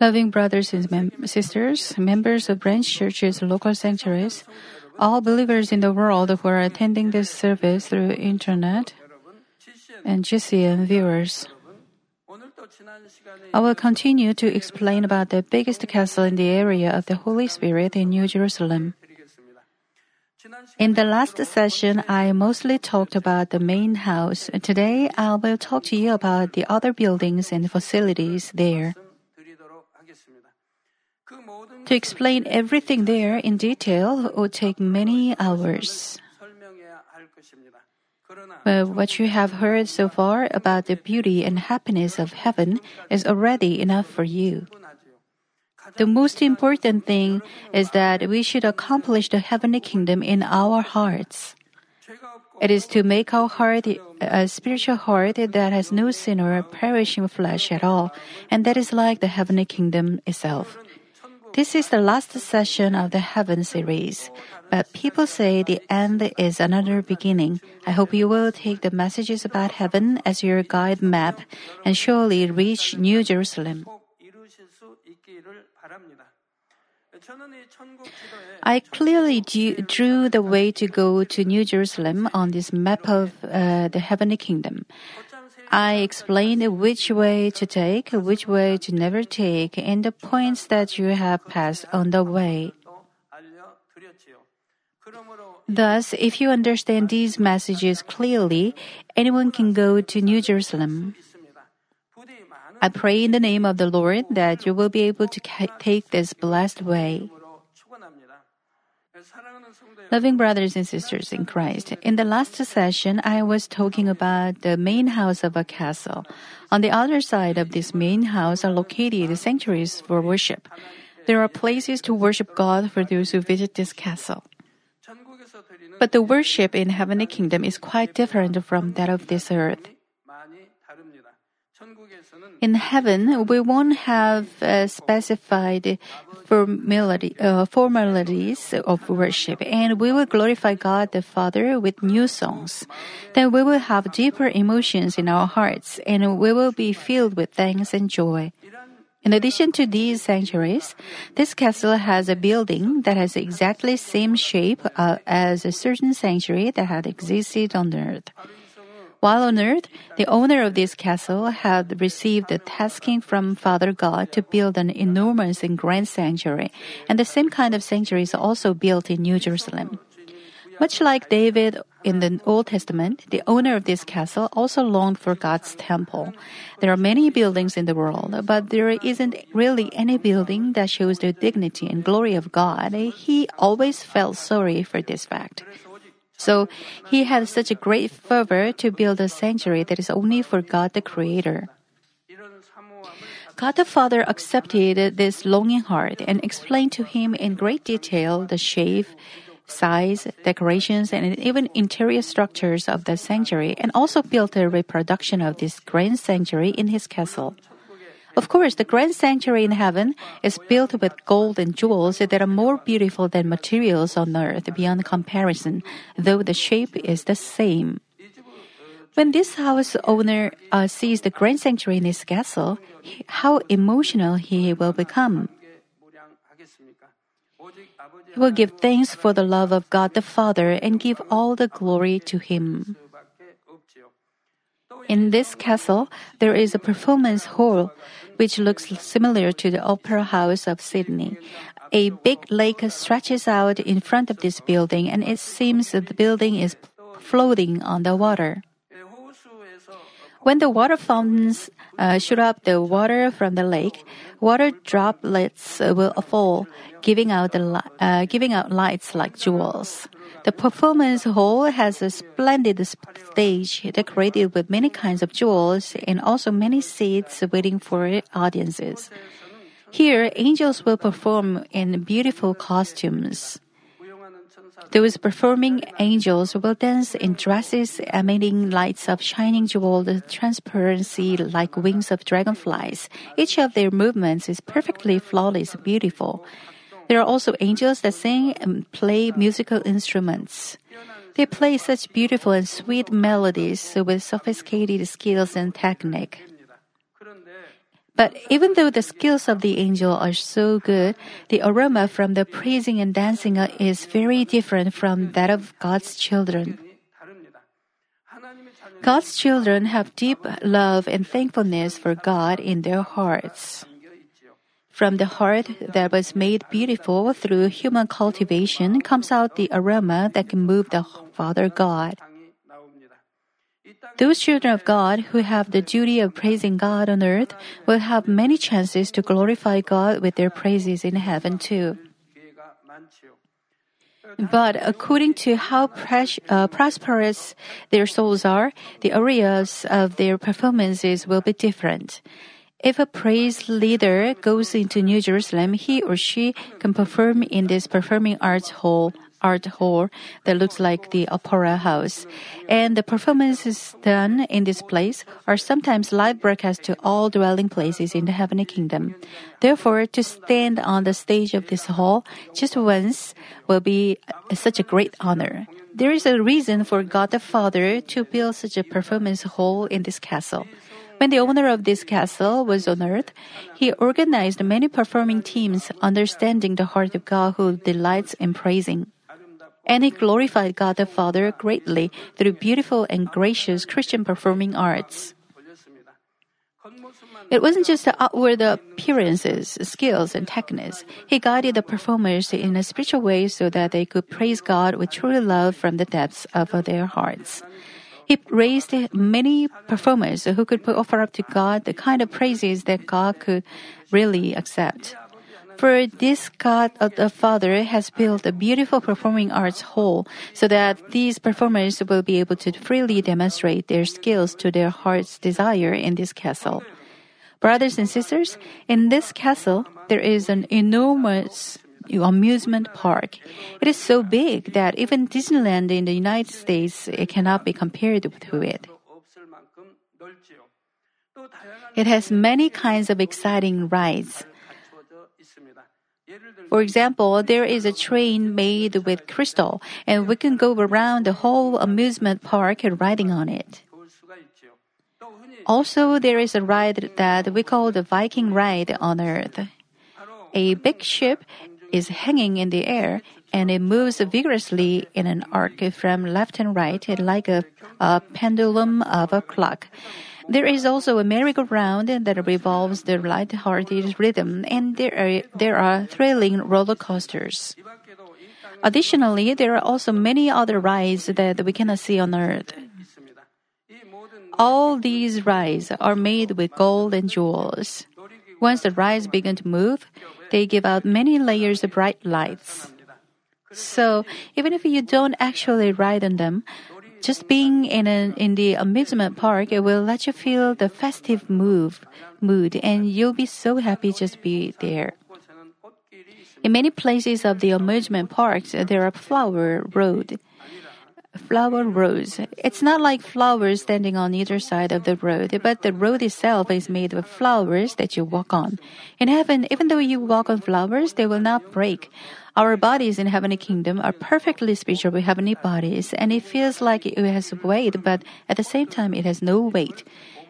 Loving brothers and mem- sisters, members of branch churches, local sanctuaries, all believers in the world who are attending this service through internet, and GCN viewers. I will continue to explain about the biggest castle in the area of the Holy Spirit in New Jerusalem. In the last session, I mostly talked about the main house. Today, I will talk to you about the other buildings and facilities there. To explain everything there in detail would take many hours. But what you have heard so far about the beauty and happiness of heaven is already enough for you. The most important thing is that we should accomplish the heavenly kingdom in our hearts. It is to make our heart a spiritual heart that has no sin or perishing flesh at all, and that is like the heavenly kingdom itself. This is the last session of the Heaven series, but people say the end is another beginning. I hope you will take the messages about heaven as your guide map and surely reach New Jerusalem. I clearly drew the way to go to New Jerusalem on this map of uh, the heavenly kingdom. I explained which way to take, which way to never take, and the points that you have passed on the way. Thus, if you understand these messages clearly, anyone can go to New Jerusalem. I pray in the name of the Lord that you will be able to take this blessed way. Loving brothers and sisters in Christ, in the last session, I was talking about the main house of a castle. On the other side of this main house are located sanctuaries for worship. There are places to worship God for those who visit this castle. But the worship in heavenly kingdom is quite different from that of this earth. In heaven, we won't have uh, specified formality, uh, formalities of worship, and we will glorify God the Father with new songs. Then we will have deeper emotions in our hearts, and we will be filled with thanks and joy. In addition to these sanctuaries, this castle has a building that has exactly same shape uh, as a certain sanctuary that had existed on earth. While on earth, the owner of this castle had received the tasking from Father God to build an enormous and grand sanctuary, and the same kind of sanctuary is also built in New Jerusalem. Much like David in the Old Testament, the owner of this castle also longed for God's temple. There are many buildings in the world, but there isn't really any building that shows the dignity and glory of God. He always felt sorry for this fact. So he had such a great fervor to build a sanctuary that is only for God the Creator. God the Father accepted this longing heart and explained to him in great detail the shape, size, decorations, and even interior structures of the sanctuary, and also built a reproduction of this grand sanctuary in his castle. Of course, the grand sanctuary in heaven is built with gold and jewels that are more beautiful than materials on earth beyond comparison, though the shape is the same. When this house owner uh, sees the grand sanctuary in his castle, he, how emotional he will become. He will give thanks for the love of God the Father and give all the glory to Him. In this castle, there is a performance hall, which looks similar to the Opera House of Sydney. A big lake stretches out in front of this building, and it seems that the building is floating on the water. When the water fountains uh, shoot up the water from the lake, water droplets will fall, giving out the uh, giving out lights like jewels. The performance hall has a splendid stage decorated with many kinds of jewels and also many seats waiting for audiences. Here, angels will perform in beautiful costumes. Those performing angels will dance in dresses emitting lights of shining jeweled transparency like wings of dragonflies. Each of their movements is perfectly flawless, and beautiful. There are also angels that sing and play musical instruments. They play such beautiful and sweet melodies with sophisticated skills and technique. But even though the skills of the angel are so good, the aroma from the praising and dancing is very different from that of God's children. God's children have deep love and thankfulness for God in their hearts. From the heart that was made beautiful through human cultivation comes out the aroma that can move the Father God. Those children of God who have the duty of praising God on earth will have many chances to glorify God with their praises in heaven too. But according to how pres- uh, prosperous their souls are, the areas of their performances will be different. If a praise leader goes into New Jerusalem, he or she can perform in this performing arts hall art hall that looks like the opera house. And the performances done in this place are sometimes live broadcast to all dwelling places in the heavenly kingdom. Therefore, to stand on the stage of this hall just once will be such a great honor. There is a reason for God the Father to build such a performance hall in this castle. When the owner of this castle was on earth, he organized many performing teams understanding the heart of God who delights in praising and he glorified God the Father greatly through beautiful and gracious Christian performing arts. It wasn't just the outward appearances, skills, and techniques. He guided the performers in a spiritual way so that they could praise God with true love from the depths of their hearts. He raised many performers who could offer up to God the kind of praises that God could really accept. For this God of the Father has built a beautiful performing arts hall so that these performers will be able to freely demonstrate their skills to their heart's desire in this castle. Brothers and sisters, in this castle, there is an enormous amusement park. It is so big that even Disneyland in the United States it cannot be compared to it. It has many kinds of exciting rides. For example, there is a train made with crystal, and we can go around the whole amusement park riding on it. Also, there is a ride that we call the Viking ride on Earth. A big ship is hanging in the air and it moves vigorously in an arc from left and right like a, a pendulum of a clock. There is also a merry-go-round that revolves the light-hearted rhythm, and there are, there are thrilling roller coasters. Additionally, there are also many other rides that we cannot see on Earth. All these rides are made with gold and jewels. Once the rides begin to move, they give out many layers of bright lights. So, even if you don't actually ride on them, just being in an, in the amusement park it will let you feel the festive move, mood, and you'll be so happy just be there. In many places of the amusement parks, there are flower road. Flower roads. It's not like flowers standing on either side of the road, but the road itself is made of flowers that you walk on. In heaven, even though you walk on flowers, they will not break. Our bodies in heavenly kingdom are perfectly spiritual with heavenly bodies, and it feels like it has weight, but at the same time it has no weight.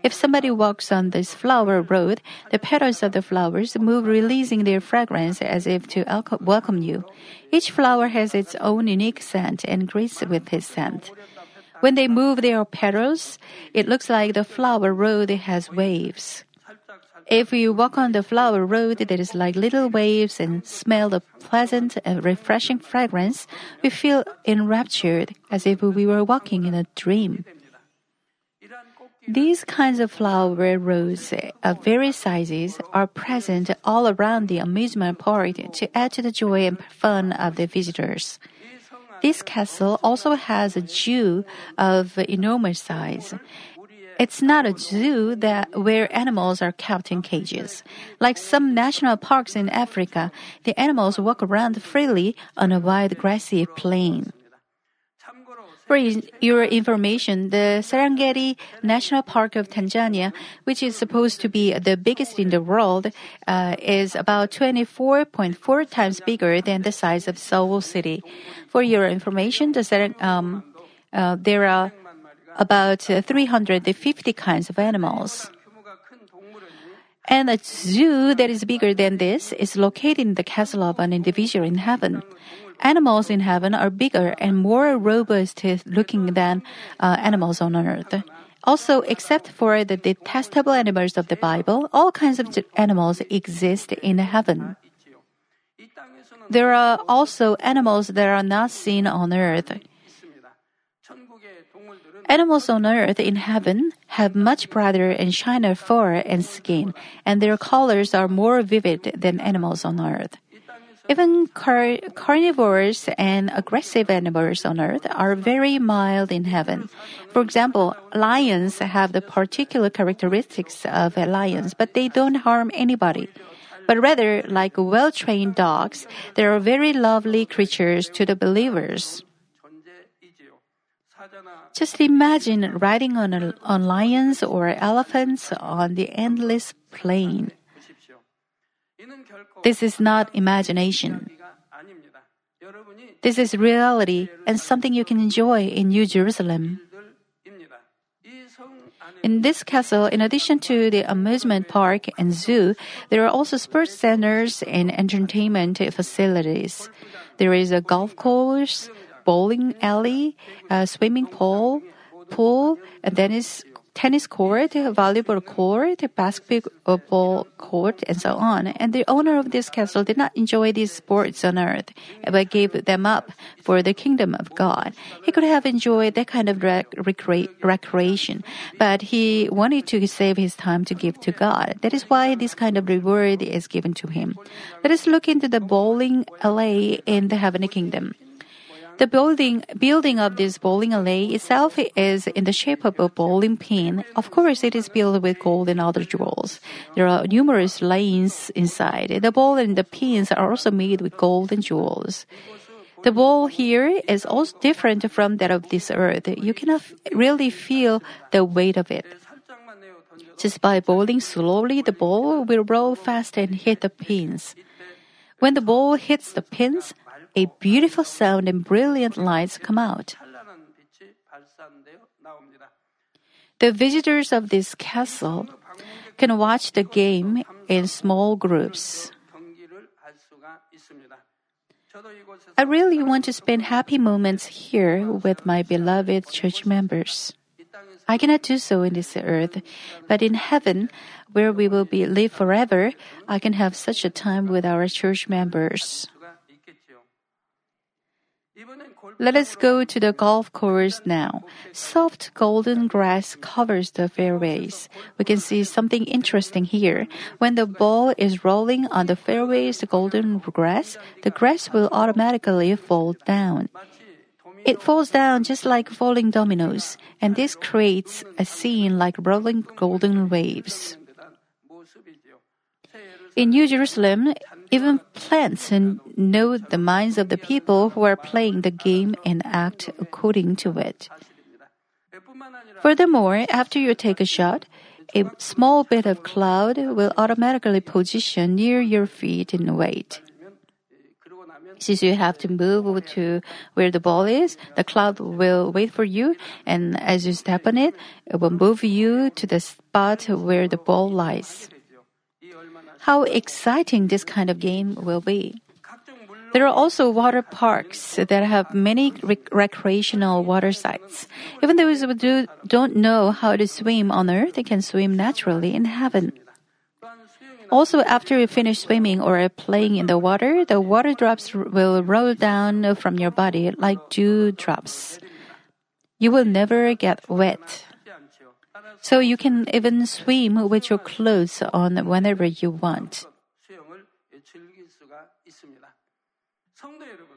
If somebody walks on this flower road, the petals of the flowers move, releasing their fragrance as if to welcome you. Each flower has its own unique scent and greets with its scent. When they move their petals, it looks like the flower road has waves. If you walk on the flower road that is like little waves and smell the pleasant and refreshing fragrance, we feel enraptured as if we were walking in a dream. These kinds of flower roads of various sizes are present all around the amusement park to add to the joy and fun of the visitors. This castle also has a zoo of enormous size. It's not a zoo that where animals are kept in cages. Like some national parks in Africa, the animals walk around freely on a wide grassy plain. For your information, the Serengeti National Park of Tanzania, which is supposed to be the biggest in the world, uh, is about 24.4 times bigger than the size of Seoul City. For your information, the Sereng, um, uh, there are about 350 kinds of animals. And a zoo that is bigger than this is located in the castle of an individual in heaven. Animals in heaven are bigger and more robust looking than uh, animals on earth. Also, except for the detestable animals of the Bible, all kinds of animals exist in heaven. There are also animals that are not seen on earth. Animals on earth in heaven have much brighter and shinier fur and skin, and their colors are more vivid than animals on earth. Even car- carnivores and aggressive animals on earth are very mild in heaven. For example, lions have the particular characteristics of lions, but they don't harm anybody. But rather, like well trained dogs, they are very lovely creatures to the believers. Just imagine riding on, a, on lions or elephants on the endless plain. This is not imagination. This is reality and something you can enjoy in New Jerusalem. In this castle, in addition to the amusement park and zoo, there are also sports centers and entertainment facilities. There is a golf course, bowling alley, swimming pool, pool, a tennis tennis court, volleyball court, basketball court, and so on. And the owner of this castle did not enjoy these sports on earth, but gave them up for the kingdom of God. He could have enjoyed that kind of rec- recre- recreation, but he wanted to save his time to give to God. That is why this kind of reward is given to him. Let us look into the bowling alley in the heavenly kingdom. The building, building of this bowling alley itself is in the shape of a bowling pin. Of course, it is built with gold and other jewels. There are numerous lanes inside. The ball and the pins are also made with gold and jewels. The ball here is also different from that of this earth. You cannot really feel the weight of it. Just by bowling slowly, the ball will roll fast and hit the pins. When the ball hits the pins, a beautiful sound and brilliant lights come out. The visitors of this castle can watch the game in small groups. I really want to spend happy moments here with my beloved church members. I cannot do so in this earth, but in heaven, where we will be live forever, I can have such a time with our church members. Let us go to the golf course now. Soft golden grass covers the fairways. We can see something interesting here. When the ball is rolling on the fairway's golden grass, the grass will automatically fall down. It falls down just like falling dominoes, and this creates a scene like rolling golden waves. In New Jerusalem, even plants know the minds of the people who are playing the game and act according to it. Furthermore, after you take a shot, a small bit of cloud will automatically position near your feet and wait. Since you have to move to where the ball is, the cloud will wait for you, and as you step on it, it will move you to the spot where the ball lies. How exciting this kind of game will be. There are also water parks that have many rec- recreational water sites. Even those who do, don't know how to swim on earth can swim naturally in heaven. Also, after you finish swimming or playing in the water, the water drops will roll down from your body like dew drops. You will never get wet. So you can even swim with your clothes on whenever you want.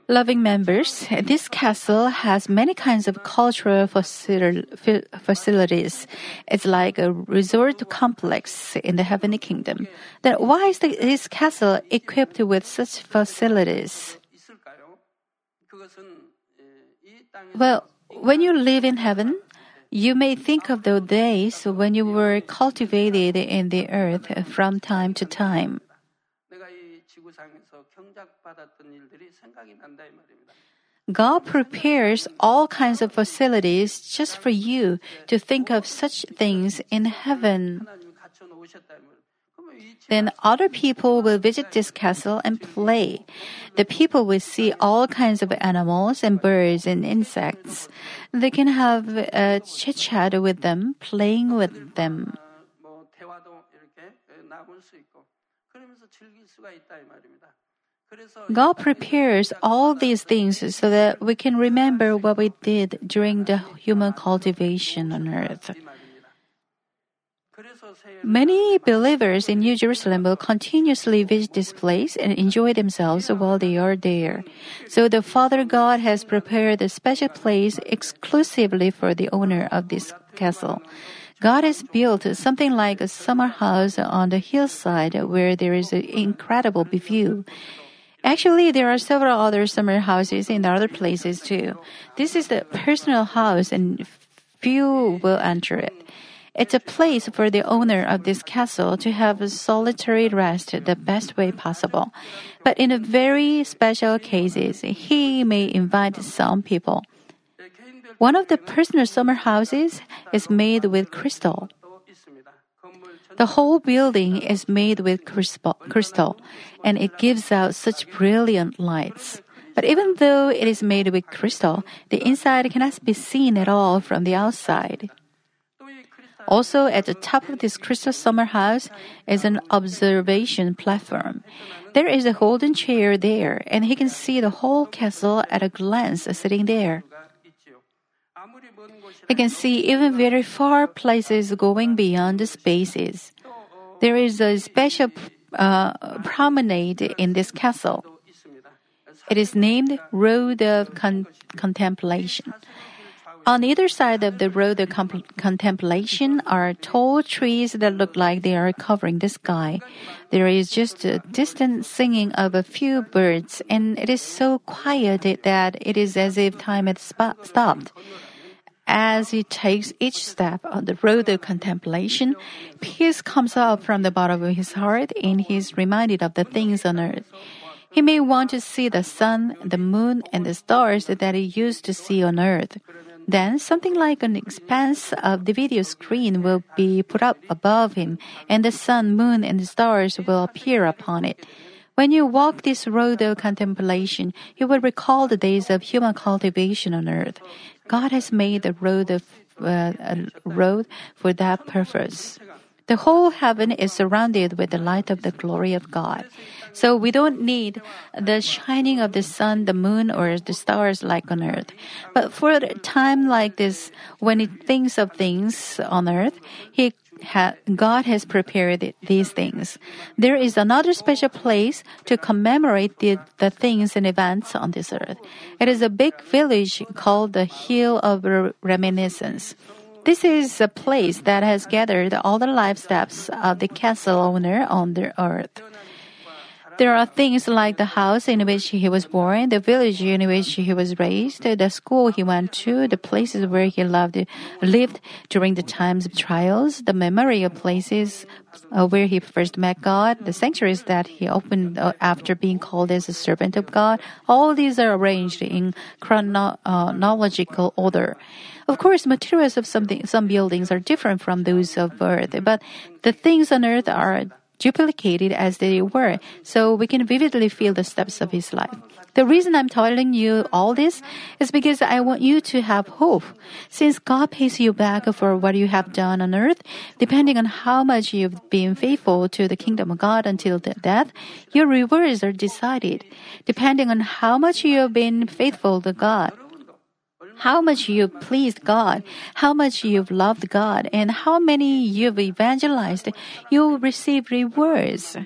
Loving members, this castle has many kinds of cultural facilities. It's like a resort complex in the heavenly kingdom. Then why is this castle equipped with such facilities? Well, when you live in heaven, you may think of those days when you were cultivated in the earth from time to time. God prepares all kinds of facilities just for you to think of such things in heaven. Then other people will visit this castle and play. The people will see all kinds of animals and birds and insects. They can have a chit chat with them, playing with them. God prepares all these things so that we can remember what we did during the human cultivation on earth. Many believers in New Jerusalem will continuously visit this place and enjoy themselves while they are there. So the Father God has prepared a special place exclusively for the owner of this castle. God has built something like a summer house on the hillside where there is an incredible view. Actually, there are several other summer houses in other places too. This is the personal house and few will enter it. It's a place for the owner of this castle to have a solitary rest the best way possible. But in a very special cases, he may invite some people. One of the prisoner summer houses is made with crystal. The whole building is made with crystal, and it gives out such brilliant lights. But even though it is made with crystal, the inside cannot be seen at all from the outside. Also, at the top of this crystal summer house is an observation platform. There is a golden chair there, and he can see the whole castle at a glance sitting there. He can see even very far places going beyond the spaces. There is a special uh, promenade in this castle. It is named Road of Con- Contemplation. On either side of the road of contemplation are tall trees that look like they are covering the sky. There is just a distant singing of a few birds, and it is so quiet that it is as if time had stopped. As he takes each step on the road of contemplation, peace comes up from the bottom of his heart, and he is reminded of the things on earth. He may want to see the sun, the moon, and the stars that he used to see on earth. Then something like an expanse of the video screen will be put up above him, and the sun, moon, and stars will appear upon it. When you walk this road of contemplation, you will recall the days of human cultivation on earth. God has made the road of uh, a road for that purpose. The whole heaven is surrounded with the light of the glory of God. So we don't need the shining of the sun, the moon, or the stars like on earth. But for a time like this, when he thinks of things on earth, he ha- God has prepared these things. There is another special place to commemorate the, the things and events on this earth. It is a big village called the Hill of Re- Reminiscence. This is a place that has gathered all the life steps of the castle owner on the earth. There are things like the house in which he was born, the village in which he was raised, the school he went to, the places where he loved, lived during the times of trials, the memory of places uh, where he first met God, the sanctuaries that he opened uh, after being called as a servant of God. All these are arranged in chronological order. Of course, materials of something, some buildings are different from those of earth, but the things on earth are duplicated as they were, so we can vividly feel the steps of his life. The reason I'm telling you all this is because I want you to have hope. Since God pays you back for what you have done on earth, depending on how much you've been faithful to the kingdom of God until death, your rewards are decided. Depending on how much you have been faithful to God, how much you've pleased God, how much you've loved God, and how many you've evangelized, you'll receive rewards.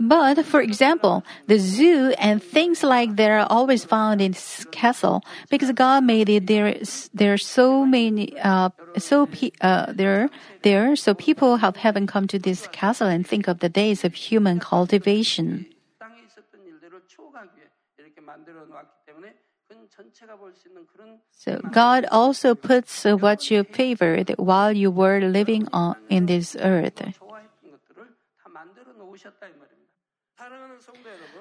But, for example, the zoo and things like that are always found in this castle because God made it. There, there are so many, uh, so pe- uh, there, there. So people have haven't come to this castle and think of the days of human cultivation. So God also puts what you favored while you were living on in this earth.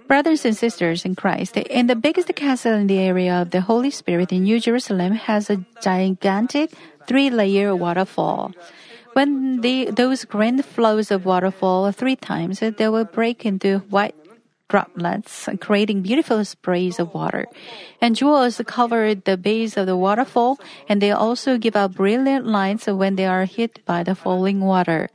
Brothers and sisters in Christ, in the biggest castle in the area of the Holy Spirit in New Jerusalem has a gigantic three-layer waterfall. When the, those grand flows of waterfall three times, they will break into white droplets, creating beautiful sprays of water. And jewels cover the base of the waterfall, and they also give out brilliant lights when they are hit by the falling water.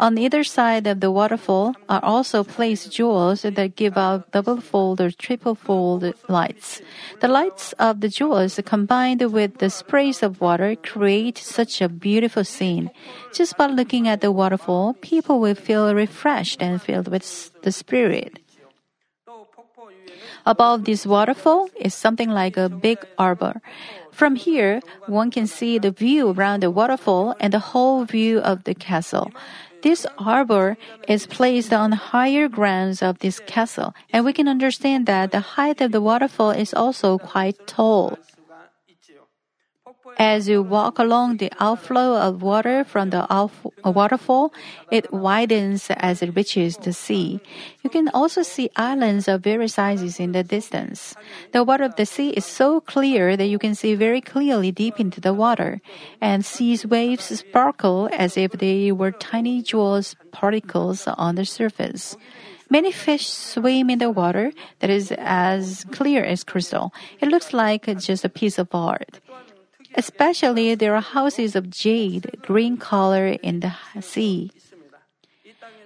On either side of the waterfall are also placed jewels that give out double fold or triple fold lights. The lights of the jewels combined with the sprays of water create such a beautiful scene. Just by looking at the waterfall, people will feel refreshed and filled with the spirit. Above this waterfall is something like a big arbor. From here, one can see the view around the waterfall and the whole view of the castle. This arbor is placed on higher grounds of this castle, and we can understand that the height of the waterfall is also quite tall. As you walk along the outflow of water from the waterfall, it widens as it reaches the sea. You can also see islands of various sizes in the distance. The water of the sea is so clear that you can see very clearly deep into the water, and sea's waves sparkle as if they were tiny jewels particles on the surface. Many fish swim in the water that is as clear as crystal. It looks like just a piece of art. Especially there are houses of jade, green color in the sea.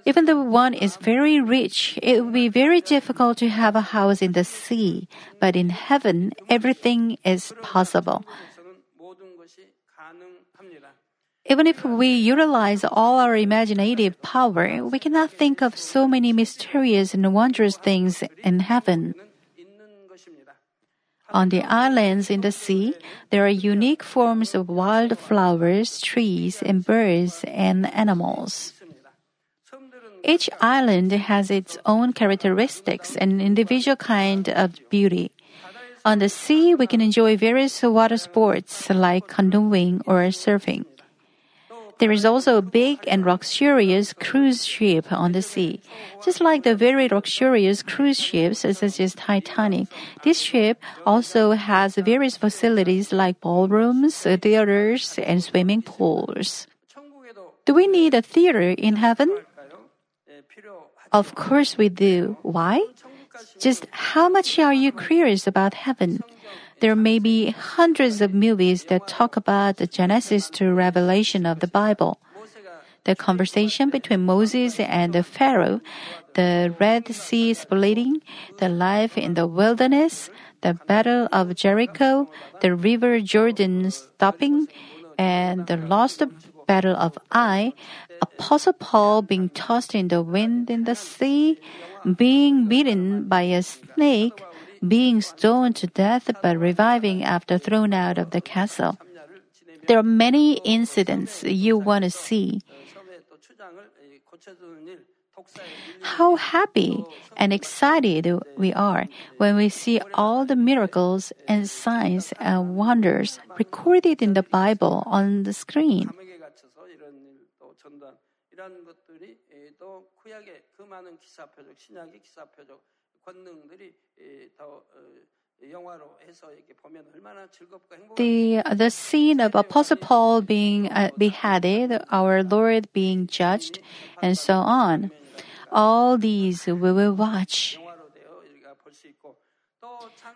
Even though one is very rich, it would be very difficult to have a house in the sea. But in heaven, everything is possible. Even if we utilize all our imaginative power, we cannot think of so many mysterious and wondrous things in heaven. On the islands in the sea, there are unique forms of wild flowers, trees, and birds and animals. Each island has its own characteristics and individual kind of beauty. On the sea, we can enjoy various water sports like canoeing or surfing. There is also a big and luxurious cruise ship on the sea. Just like the very luxurious cruise ships such as Titanic, this ship also has various facilities like ballrooms, theaters, and swimming pools. Do we need a theater in heaven? Of course we do. Why? Just how much are you curious about heaven? There may be hundreds of movies that talk about the Genesis to Revelation of the Bible. The conversation between Moses and the Pharaoh, the Red Sea splitting, the life in the wilderness, the Battle of Jericho, the River Jordan stopping, and the lost battle of Ai, Apostle Paul being tossed in the wind in the sea, being bitten by a snake, being stoned to death but reviving after thrown out of the castle. There are many incidents you want to see. 섬에 또 추장을 예, 고쳐주는 일, 독사의 일, How happy and excited we are when we see all the miracles and signs and wonders recorded in the Bible on the screen. 감옥에 갇혀서 이런 일또 전단 이런 것들이 예, 또 구약의 그 많은 기사 표적, 신약의 기사 표적 The, the scene of Apostle Paul being uh, beheaded, our Lord being judged, and so on. All these we will watch.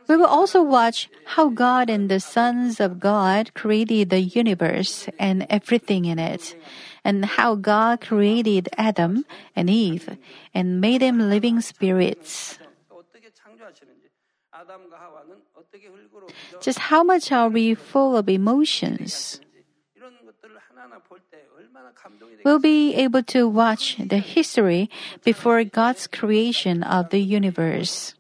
We will also watch how God and the sons of God created the universe and everything in it, and how God created Adam and Eve and made them living spirits. Just how much are we full of emotions? We'll be able to watch the history before God's creation of the universe.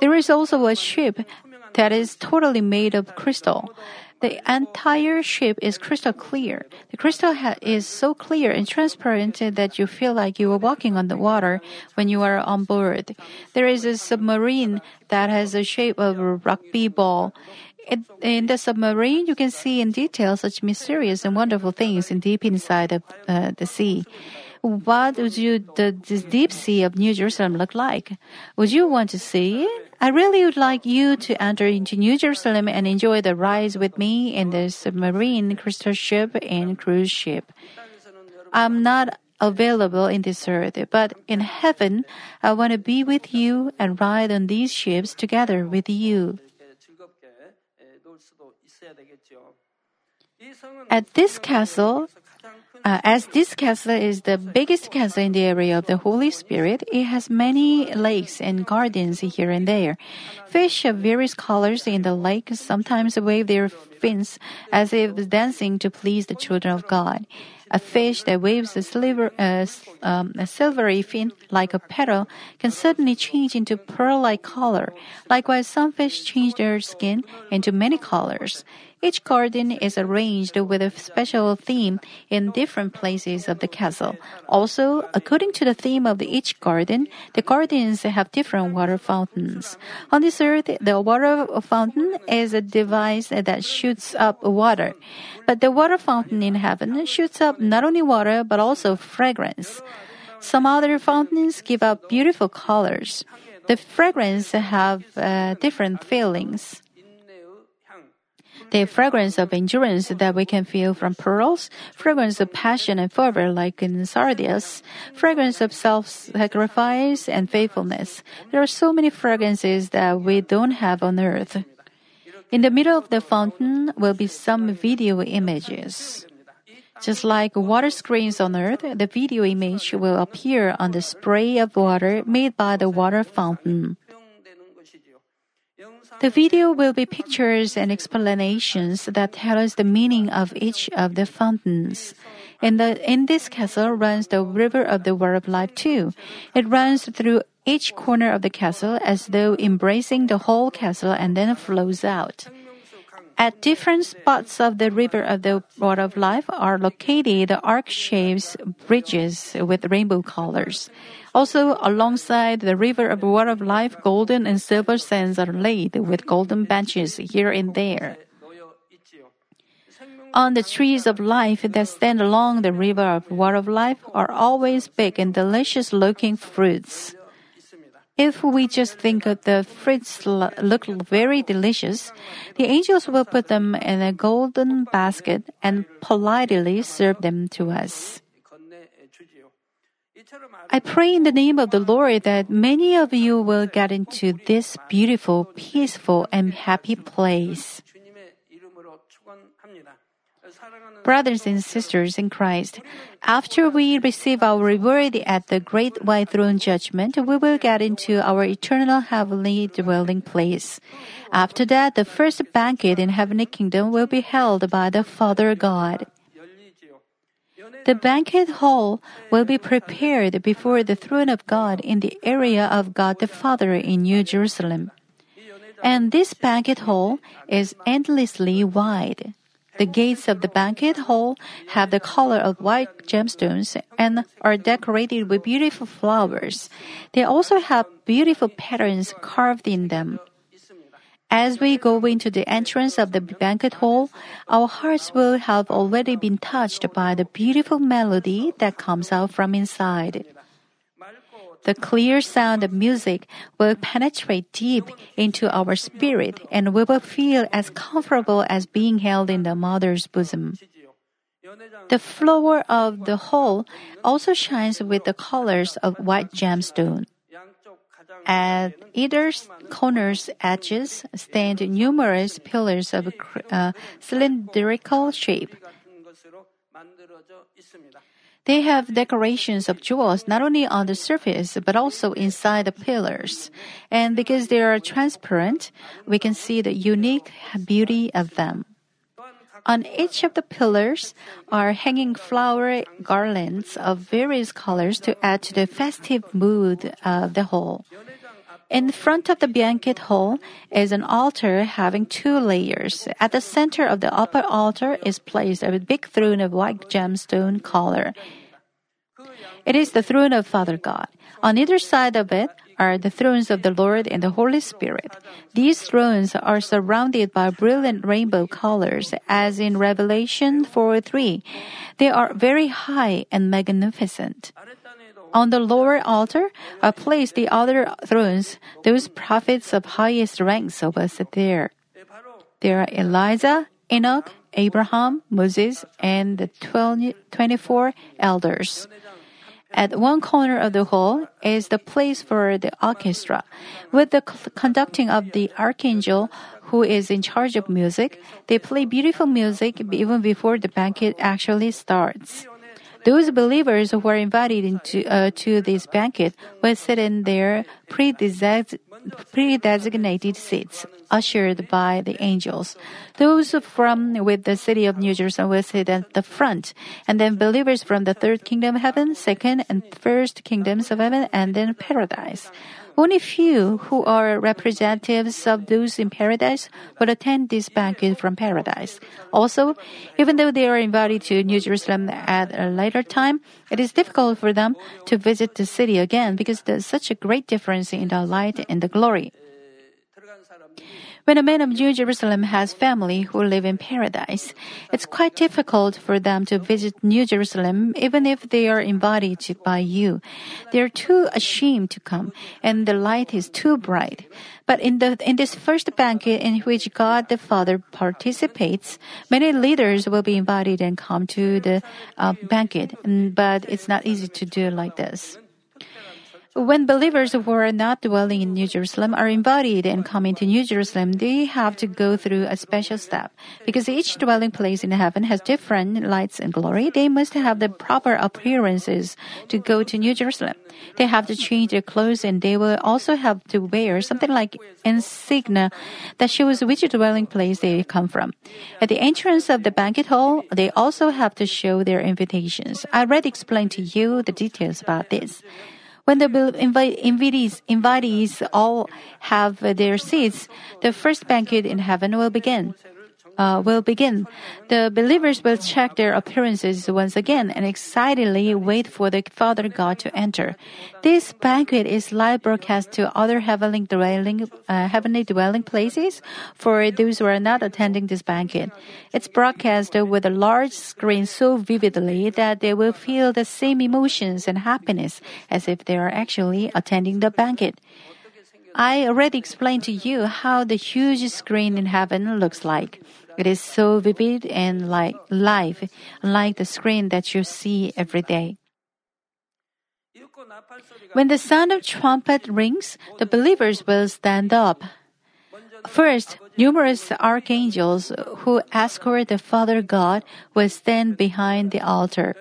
There is also a ship that is totally made of crystal. The entire ship is crystal clear. The crystal ha- is so clear and transparent that you feel like you are walking on the water when you are on board. There is a submarine that has the shape of a rugby ball. It, in the submarine, you can see in detail such mysterious and wonderful things in deep inside of uh, the sea what would you, the, this deep sea of New Jerusalem look like? Would you want to see? I really would like you to enter into New Jerusalem and enjoy the rise with me in the submarine crystal ship and cruise ship. I'm not available in this earth, but in heaven, I want to be with you and ride on these ships together with you. At this castle, uh, as this castle is the biggest castle in the area of the Holy Spirit, it has many lakes and gardens here and there. Fish of various colors in the lake sometimes wave their fins as if dancing to please the children of God. A fish that waves a, silver, uh, um, a silvery fin like a petal can suddenly change into pearl-like color. Likewise, some fish change their skin into many colors. Each garden is arranged with a special theme in different places of the castle. Also, according to the theme of each garden, the gardens have different water fountains. On this earth, the water fountain is a device that shoots up water. But the water fountain in heaven shoots up not only water but also fragrance. Some other fountains give up beautiful colors. The fragrance have uh, different feelings. The fragrance of endurance that we can feel from pearls, fragrance of passion and fervor like in sardius, fragrance of self-sacrifice and faithfulness. There are so many fragrances that we don't have on earth. In the middle of the fountain will be some video images. Just like water screens on Earth, the video image will appear on the spray of water made by the water fountain. The video will be pictures and explanations that tell us the meaning of each of the fountains. In the in this castle runs the river of the word of life too. It runs through each corner of the castle as though embracing the whole castle and then flows out. At different spots of the river of the water of life are located the arc-shaped bridges with rainbow colors. Also, alongside the river of water of life, golden and silver sands are laid with golden benches here and there. On the trees of life that stand along the river of water of life are always big and delicious looking fruits. If we just think the fruits look very delicious, the angels will put them in a golden basket and politely serve them to us. I pray in the name of the Lord that many of you will get into this beautiful, peaceful, and happy place. Brothers and sisters in Christ, after we receive our reward at the great white throne judgment, we will get into our eternal heavenly dwelling place. After that, the first banquet in heavenly kingdom will be held by the Father God. The banquet hall will be prepared before the throne of God in the area of God the Father in New Jerusalem. And this banquet hall is endlessly wide. The gates of the banquet hall have the color of white gemstones and are decorated with beautiful flowers. They also have beautiful patterns carved in them. As we go into the entrance of the banquet hall, our hearts will have already been touched by the beautiful melody that comes out from inside. The clear sound of music will penetrate deep into our spirit and we will feel as comfortable as being held in the mother's bosom. The floor of the hall also shines with the colors of white gemstone. At either corner's edges stand numerous pillars of uh, cylindrical shape. They have decorations of jewels not only on the surface but also inside the pillars. And because they are transparent, we can see the unique beauty of them. On each of the pillars are hanging flower garlands of various colors to add to the festive mood of the whole. In front of the banquet hall is an altar having two layers. At the center of the upper altar is placed a big throne of white gemstone color. It is the throne of Father God. On either side of it are the thrones of the Lord and the Holy Spirit. These thrones are surrounded by brilliant rainbow colors, as in Revelation 4 3. They are very high and magnificent. On the lower altar are placed the other thrones, those prophets of highest ranks of us there. There are Elijah, Enoch, Abraham, Moses, and the 12, 24 elders. At one corner of the hall is the place for the orchestra. With the conducting of the archangel who is in charge of music, they play beautiful music even before the banquet actually starts. Those believers who were invited into uh, to this banquet will sit in their pre-designated seats, ushered by the angels. Those from with the city of New Jerusalem will sit at the front, and then believers from the third kingdom of heaven, second and first kingdoms of heaven, and then paradise. Only few who are representatives of those in paradise will attend this banquet from paradise. Also, even though they are invited to New Jerusalem at a later time, it is difficult for them to visit the city again because there's such a great difference in the light and the glory. When a man of New Jerusalem has family who live in paradise, it's quite difficult for them to visit New Jerusalem even if they are invited by you. They are too ashamed to come and the light is too bright. But in the in this first banquet in which God the Father participates, many leaders will be invited and come to the uh, banquet. But it's not easy to do like this. When believers who are not dwelling in New Jerusalem are invited and come into New Jerusalem, they have to go through a special step. Because each dwelling place in heaven has different lights and glory, they must have the proper appearances to go to New Jerusalem. They have to change their clothes and they will also have to wear something like insignia that shows which dwelling place they come from. At the entrance of the banquet hall, they also have to show their invitations. I already explained to you the details about this. When the invitees, invitees all have their seats, the first banquet in heaven will begin uh, will begin. The believers will check their appearances once again and excitedly wait for the Father God to enter. This banquet is live broadcast to other heavenly dwelling, uh, heavenly dwelling places for those who are not attending this banquet. It's broadcast with a large screen so vividly that they will feel the same emotions and happiness as if they are actually attending the banquet. I already explained to you how the huge screen in heaven looks like. It is so vivid and like live, like the screen that you see every day. When the sound of trumpet rings, the believers will stand up. First, numerous archangels who escort the Father God will stand behind the altar.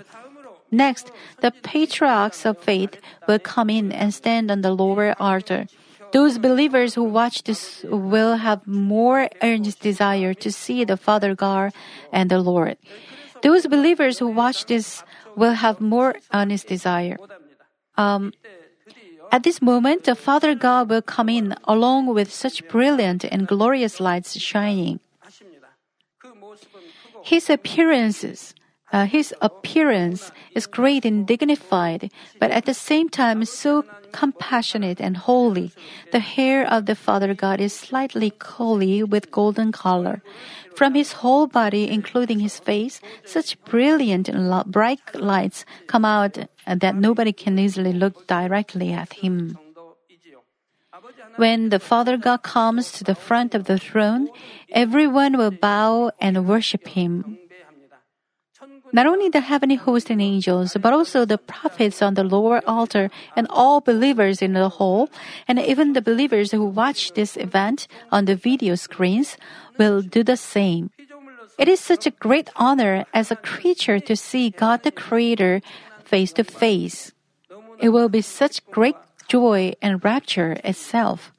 Next, the patriarchs of faith will come in and stand on the lower altar. Those believers who watch this will have more earnest desire to see the Father God and the Lord. Those believers who watch this will have more earnest desire. Um, at this moment, the Father God will come in along with such brilliant and glorious lights shining. His appearances uh, his appearance is great and dignified, but at the same time so compassionate and holy. The hair of the Father God is slightly curly with golden color. From his whole body, including his face, such brilliant and bright lights come out that nobody can easily look directly at him. When the Father God comes to the front of the throne, everyone will bow and worship him. Not only the heavenly host and angels, but also the prophets on the lower altar and all believers in the hall, and even the believers who watch this event on the video screens will do the same. It is such a great honor as a creature to see God the Creator face to face. It will be such great joy and rapture itself.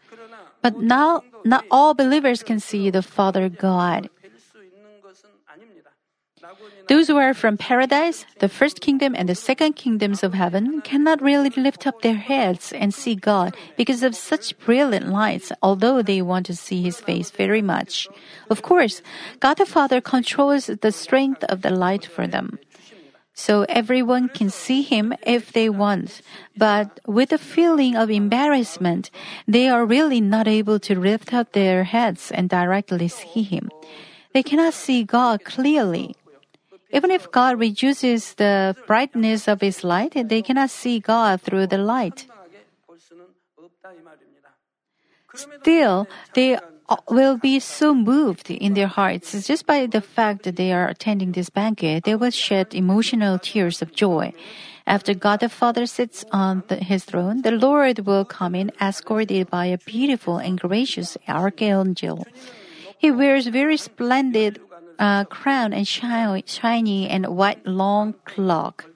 But now, not all believers can see the Father God. Those who are from paradise, the first kingdom and the second kingdoms of heaven cannot really lift up their heads and see God because of such brilliant lights, although they want to see His face very much. Of course, God the Father controls the strength of the light for them. So everyone can see Him if they want. But with a feeling of embarrassment, they are really not able to lift up their heads and directly see Him. They cannot see God clearly. Even if God reduces the brightness of His light, they cannot see God through the light. Still, they will be so moved in their hearts just by the fact that they are attending this banquet. They will shed emotional tears of joy. After God the Father sits on the, his throne, the Lord will come in escorted by a beautiful and gracious archangel. He wears very splendid uh, crown and shiny, shiny and white long cloak.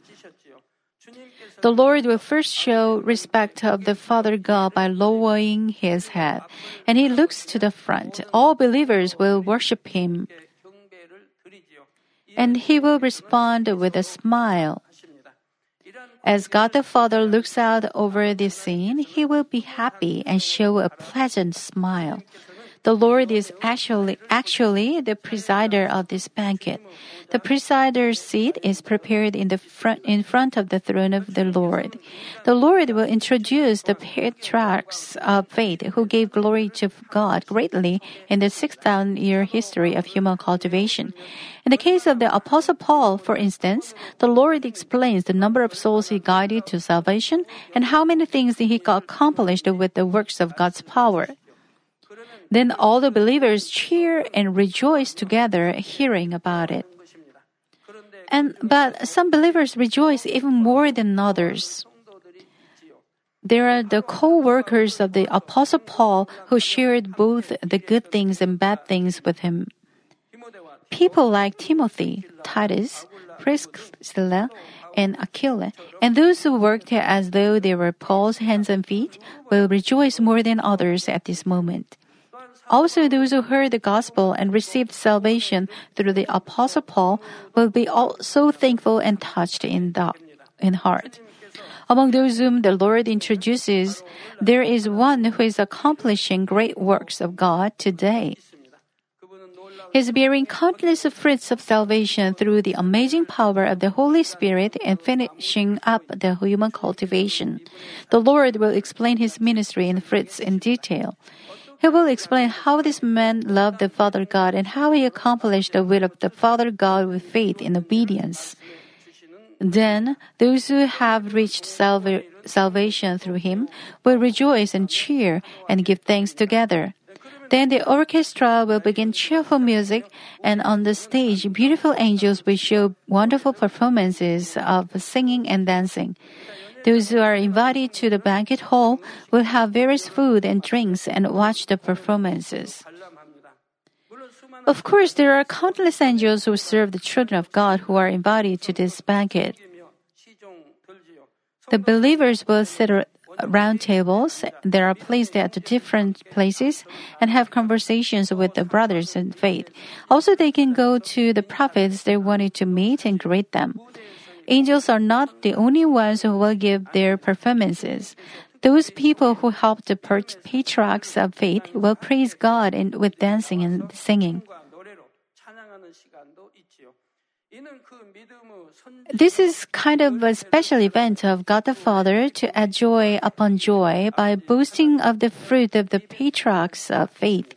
The Lord will first show respect of the Father God by lowering his head, and he looks to the front. All believers will worship him, and he will respond with a smile. As God the Father looks out over the scene, he will be happy and show a pleasant smile. The Lord is actually actually the presider of this banquet. The presider's seat is prepared in the front in front of the throne of the Lord. The Lord will introduce the patriarchs of faith who gave glory to God greatly in the 6,000 year history of human cultivation. In the case of the Apostle Paul, for instance, the Lord explains the number of souls he guided to salvation and how many things he accomplished with the works of God's power. Then all the believers cheer and rejoice together hearing about it. And but some believers rejoice even more than others. There are the co-workers of the apostle Paul who shared both the good things and bad things with him. People like Timothy, Titus, Priscilla, and Aquila, and those who worked as though they were Paul's hands and feet, will rejoice more than others at this moment. Also, those who heard the gospel and received salvation through the apostle Paul will be also thankful and touched in the in heart. Among those whom the Lord introduces, there is one who is accomplishing great works of God today. He is bearing countless fruits of salvation through the amazing power of the Holy Spirit and finishing up the human cultivation. The Lord will explain his ministry and fruits in detail. He will explain how this man loved the Father God and how he accomplished the will of the Father God with faith and obedience. Then those who have reached salva- salvation through him will rejoice and cheer and give thanks together. Then the orchestra will begin cheerful music, and on the stage, beautiful angels will show wonderful performances of singing and dancing. Those who are invited to the banquet hall will have various food and drinks and watch the performances. Of course, there are countless angels who serve the children of God who are invited to this banquet. The believers will sit around tables that are placed at different places and have conversations with the brothers in faith. Also, they can go to the prophets they wanted to meet and greet them. Angels are not the only ones who will give their performances. Those people who help the patriarchs of faith will praise God with dancing and singing. This is kind of a special event of God the Father to add joy upon joy by boasting of the fruit of the patriarchs of faith.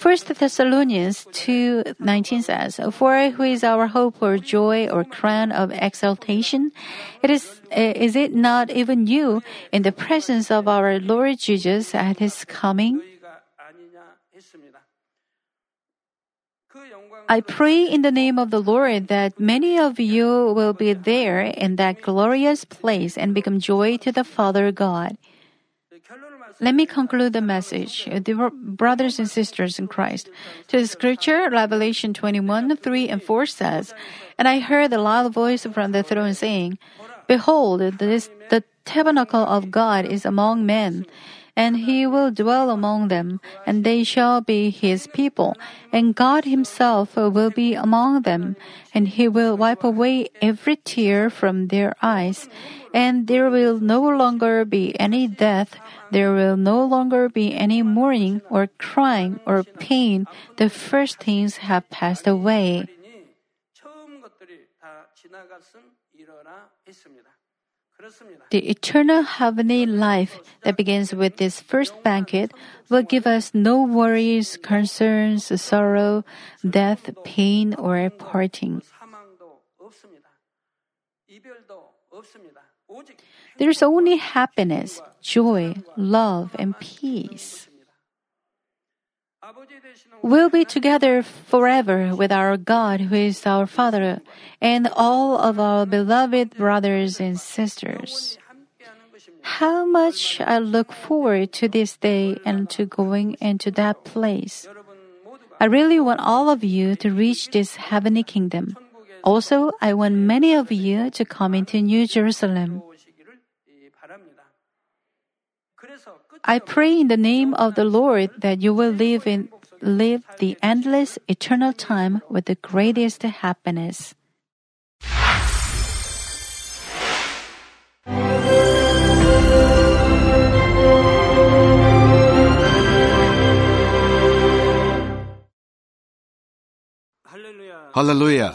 First Thessalonians 2:19 says, "For who is our hope or joy or crown of exaltation? It is eh, is it not even you in the presence of our Lord Jesus at his coming?" I pray in the name of the Lord that many of you will be there in that glorious place and become joy to the Father God. Let me conclude the message. Dear brothers and sisters in Christ. To the scripture, Revelation 21, 3 and 4 says, And I heard a loud voice from the throne saying, Behold, this, the tabernacle of God is among men, and he will dwell among them, and they shall be his people, and God himself will be among them, and he will wipe away every tear from their eyes, and there will no longer be any death, there will no longer be any mourning or crying or pain. The first things have passed away. The eternal heavenly life that begins with this first banquet will give us no worries, concerns, sorrow, death, pain, or parting. There is only happiness, joy, love, and peace. We'll be together forever with our God, who is our Father, and all of our beloved brothers and sisters. How much I look forward to this day and to going into that place. I really want all of you to reach this heavenly kingdom. Also, I want many of you to come into New Jerusalem. I pray in the name of the Lord that you will live in live the endless eternal time with the greatest happiness. Hallelujah.